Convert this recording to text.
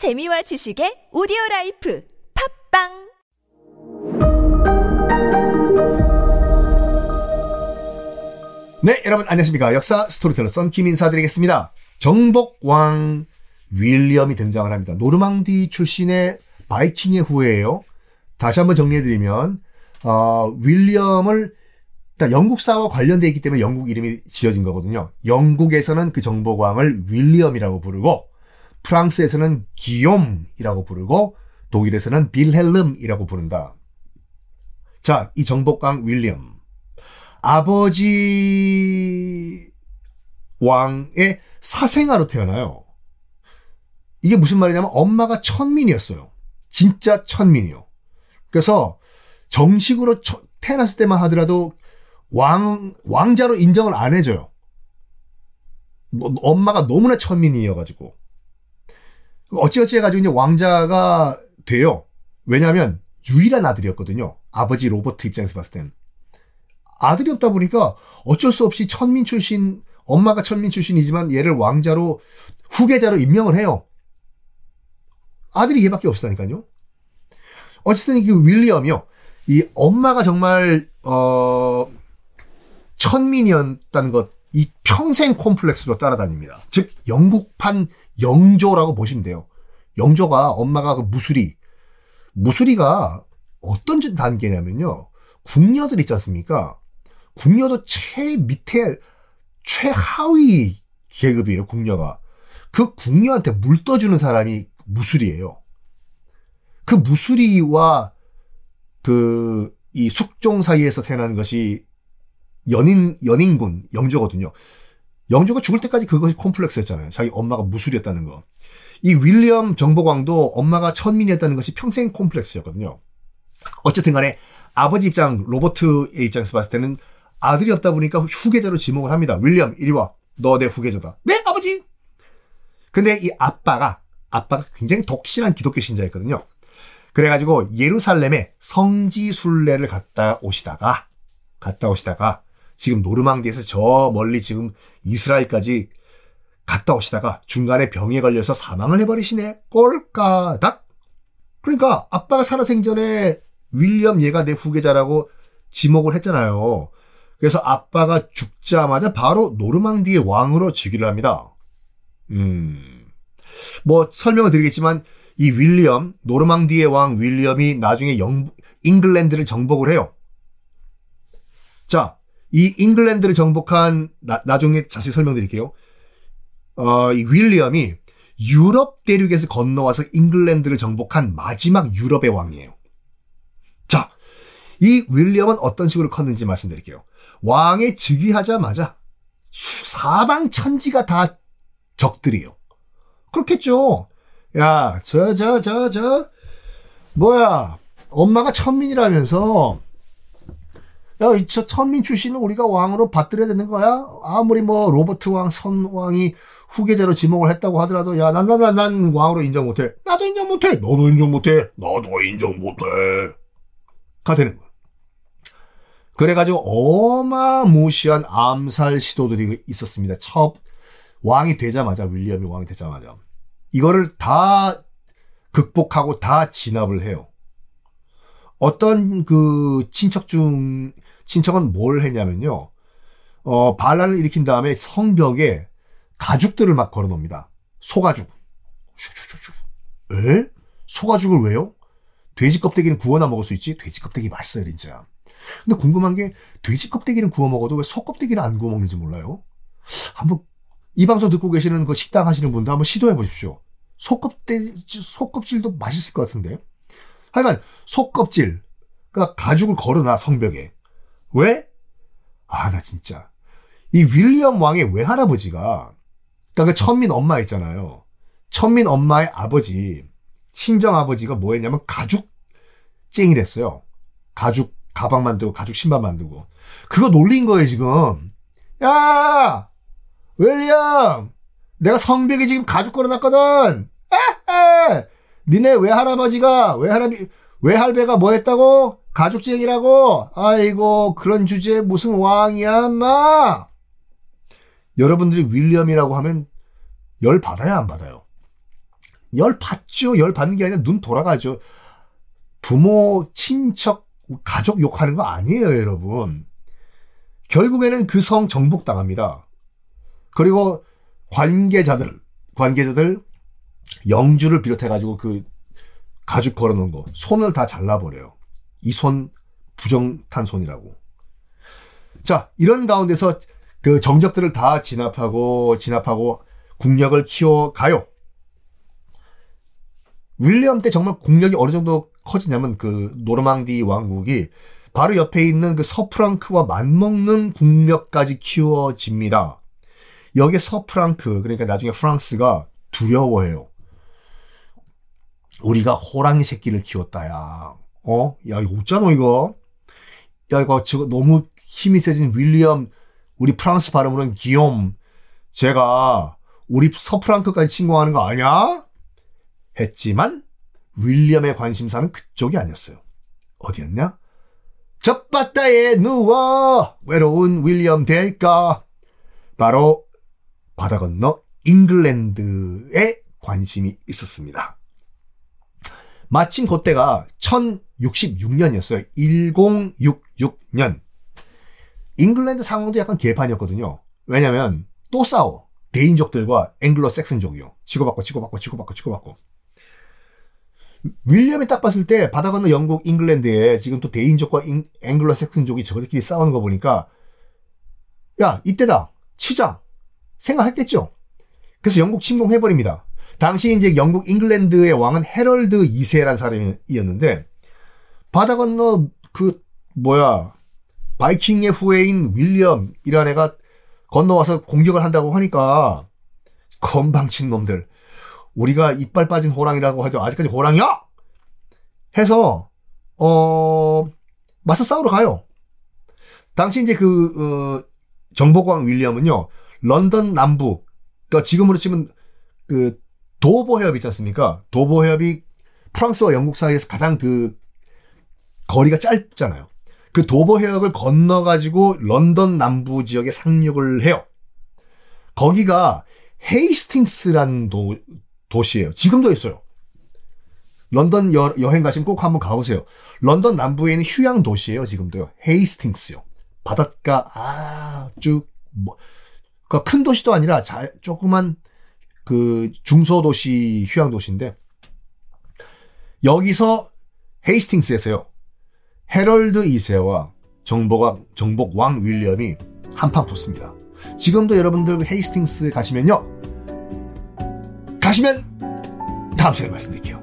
재미와 지식의 오디오 라이프 팟빵 네, 여러분 안녕하십니까. 역사 스토리텔러 썬킴 인사드리겠습니다. 정복왕 윌리엄이 등장을 합니다. 노르망디 출신의 바이킹의 후예예요. 다시 한번 정리해드리면 어, 윌리엄을 영국사와 관련되어 있기 때문에 영국 이름이 지어진 거거든요. 영국에서는 그 정복왕을 윌리엄이라고 부르고 프랑스에서는 기욤이라고 부르고 독일에서는 빌헬름이라고 부른다. 자, 이 정복왕 윌리엄. 아버지 왕의 사생아로 태어나요. 이게 무슨 말이냐면 엄마가 천민이었어요. 진짜 천민이요. 그래서 정식으로 태어났을 때만 하더라도 왕, 왕자로 인정을 안 해줘요. 엄마가 너무나 천민이어가지고. 어찌어찌 해가지고 이제 왕자가 돼요. 왜냐하면 유일한 아들이었거든요. 아버지 로버트 입장에서 봤을 땐. 아들이 없다 보니까 어쩔 수 없이 천민 출신, 엄마가 천민 출신이지만 얘를 왕자로, 후계자로 임명을 해요. 아들이 얘밖에 없었다니까요. 어쨌든 이 윌리엄이요. 이 엄마가 정말, 어, 천민이었다는 것, 이 평생 콤플렉스로 따라다닙니다. 즉, 영국판 영조라고 보시면 돼요. 영조가 엄마가 그 무수리, 무수리가 어떤 단계냐면요. 궁녀들 있지 않습니까? 궁녀도 최 밑에 최하위 계급이에요, 궁녀가. 그 궁녀한테 물 떠주는 사람이 무술이에요. 그 무술이와 그 이 숙종 사이에서 태어난 것이 연인 연인군 영조거든요. 영조가 죽을 때까지 그것이 콤플렉스였잖아요. 자기 엄마가 무술이었다는 거. 이 윌리엄 정보광도 엄마가 천민이었다는 것이 평생 콤플렉스였거든요. 어쨌든 간에 아버지 입장, 로버트의 입장에서 봤을 때는 아들이 없다 보니까 후계자로 지목을 합니다. 윌리엄, 이리 와. 너 내 후계자다. 네, 아버지! 근데 이 아빠가, 아빠가 굉장히 독실한 기독교 신자였거든요. 그래가지고 예루살렘에 성지순례를 갔다 오시다가, 갔다 오시다가, 지금 노르망디에서 저 멀리 지금 이스라엘까지 갔다 오시다가 중간에 병에 걸려서 사망을 해버리시네. 꼴까닥. 그러니까 아빠가 살아생전에 윌리엄 얘가 내 후계자라고 지목을 했잖아요. 그래서 아빠가 죽자마자 바로 노르망디의 왕으로 즉위를 합니다. 음. 뭐 설명을 드리겠지만 이 윌리엄, 노르망디의 왕 윌리엄이 나중에 영, 잉글랜드를 정복을 해요. 자, 이 잉글랜드를 정복한 나, 나중에 자세히 설명드릴게요. 어, 이 윌리엄이 유럽 대륙에서 건너와서 잉글랜드를 정복한 마지막 유럽의 왕이에요. 자, 이 윌리엄은 어떤 식으로 컸는지 말씀드릴게요. 왕에 즉위하자마자 사방 천지가 다 적들이에요. 그렇겠죠. 야, 저, 저, 저, 저, 뭐야, 엄마가 천민이라면서, 야, 이저 천민 출신은 우리가 왕으로 받들어야 되는 거야? 아무리 뭐, 로버트 왕, 선 왕이 후계자로 지목을 했다고 하더라도, 야, 난, 난, 난, 난 왕으로 인정 못해. 나도 인정 못해. 너도 인정 못해. 나도 인정 못해. 가 되는 거야. 그래가지고 어마무시한 암살 시도들이 있었습니다. 첫 왕이 되자마자 윌리엄이 왕이 되자마자 이거를 다 극복하고 다 진압을 해요. 어떤 그 친척 중 친척은 뭘 했냐면요. 어, 반란을 일으킨 다음에 성벽에 가죽들을 막 걸어 놓습니다. 소가죽. 에? 소가죽을 왜요? 돼지 껍데기는 구워나 먹을 수 있지? 돼지 껍데기 맛있어요, 진짜. 근데 궁금한 게 돼지 껍데기는 구워 먹어도 왜 소 껍데기는 안 구워 먹는지 몰라요? 한번 이 방송 듣고 계시는 그 식당 하시는 분도 한번 시도해 보십시오. 소 껍데기 소 껍질도 맛있을 것 같은데. 하여간 소 껍질 그러니까 가죽을 걸어놔 성벽에. 왜? 아 나 진짜. 이 윌리엄 왕의 외할아버지가 그러니까 그 천민 엄마 있잖아요. 천민 엄마의 아버지 친정 아버지가 뭐 했냐면 가죽 쟁이랬어요. 가죽 가방 만들고 가죽 신발 만들고. 그거 놀린 거예요 지금. 야! 윌리엄! 내가 성벽에 지금 가죽 걸어놨거든! 에에! 니네 외할아버지가 외할아비 외할배가 뭐 했다고 가죽쟁이라고 아이고 그런 주제에 무슨 왕이야 마 여러분들이 윌리엄이라고 하면 열 받아야 안 받아요 열 받죠. 열 받는 게 아니라 눈 돌아가죠. 부모, 친척, 가족 욕하는 거 아니에요, 여러분. 결국에는 그 성 정복당합니다. 그리고 관계자들, 관계자들 영주를 비롯해가지고 그 가죽 걸어놓은 거, 손을 다 잘라버려요. 이 손 부정탄손이라고. 자, 이런 가운데서 그 정적들을 다 진압하고, 진압하고 국력을 키워 가요. 윌리엄 때 정말 국력이 어느 정도 커지냐면 그 노르망디 왕국이 바로 옆에 있는 그 서프랑크와 맞먹는 국력까지 키워집니다. 여기에 서프랑크, 그러니까 나중에 프랑스가 두려워해요. 우리가 호랑이 새끼를 키웠다, 야. 어? 야, 이거 웃잖아, 이거. 야, 이거 저거 너무 힘이 세진 윌리엄, 우리 프랑스 발음으로는 기욤. 제가 우리 서프랑크까지 침공하는 거 아니야? 했지만 윌리엄의 관심사는 그쪽이 아니었어요. 어디였냐? 젖바다에 누워 외로운 윌리엄 될까? 바로 바다 건너 잉글랜드에 관심이 있었습니다. 마침 그때가 1066년이었어요. 1066년. 잉글랜드 상황도 약간 개판이었거든요. 왜냐면 또 싸워. 대인족들과 앵글로 섹슨족이요. 치고받고 치고받고 치고받고 치고받고. 윌리엄이 딱 봤을 때 바다 건너 영국 잉글랜드에 지금 또 대인족과 잉, 앵글로 섹슨족이 저들끼리 싸우는 거 보니까 야 이때다 치자 생각했겠죠. 그래서 영국 침공해버립니다. 당시 이제 영국 잉글랜드의 왕은 헤럴드 2세라는 사람이었는데 바다 건너 그 뭐야 바이킹의 후예인 윌리엄이라는 애가 건너와서 공격을 한다고 하니까 건방진 놈들. 우리가 이빨 빠진 호랑이라고 하죠 아직까지 호랑이야? 해서 어 맞서 싸우러 가요. 당시 이제 그 어, 정복왕 윌리엄은요 런던 남부 그러니까 지금으로 치면 그 도보 해협 있지 않습니까? 도보 해협이 프랑스와 영국 사이에서 가장 그 거리가 짧잖아요 그 도보 해역을 건너가지고 런던 남부 지역에 상륙을 해요. 거기가 헤이스팅스라는 도, 도시예요. 지금도 있어요. 런던 여, 행 가시면 꼭 한번 가보세요. 런던 남부에 있는 휴양 도시예요. 지금도요. 헤이스팅스요. 바닷가 아주 뭐, 그러니까 큰 도시도 아니라 자, 조그만 그 중소 도시 휴양 도시인데 여기서 헤이스팅스에서요. 헤럴드 2세와 정복, 정복 왕 윌리엄이 한판 붙습니다. 지금도 여러분들 헤이스팅스 가시면요. 가시면 다음 시간에 말씀드릴게요.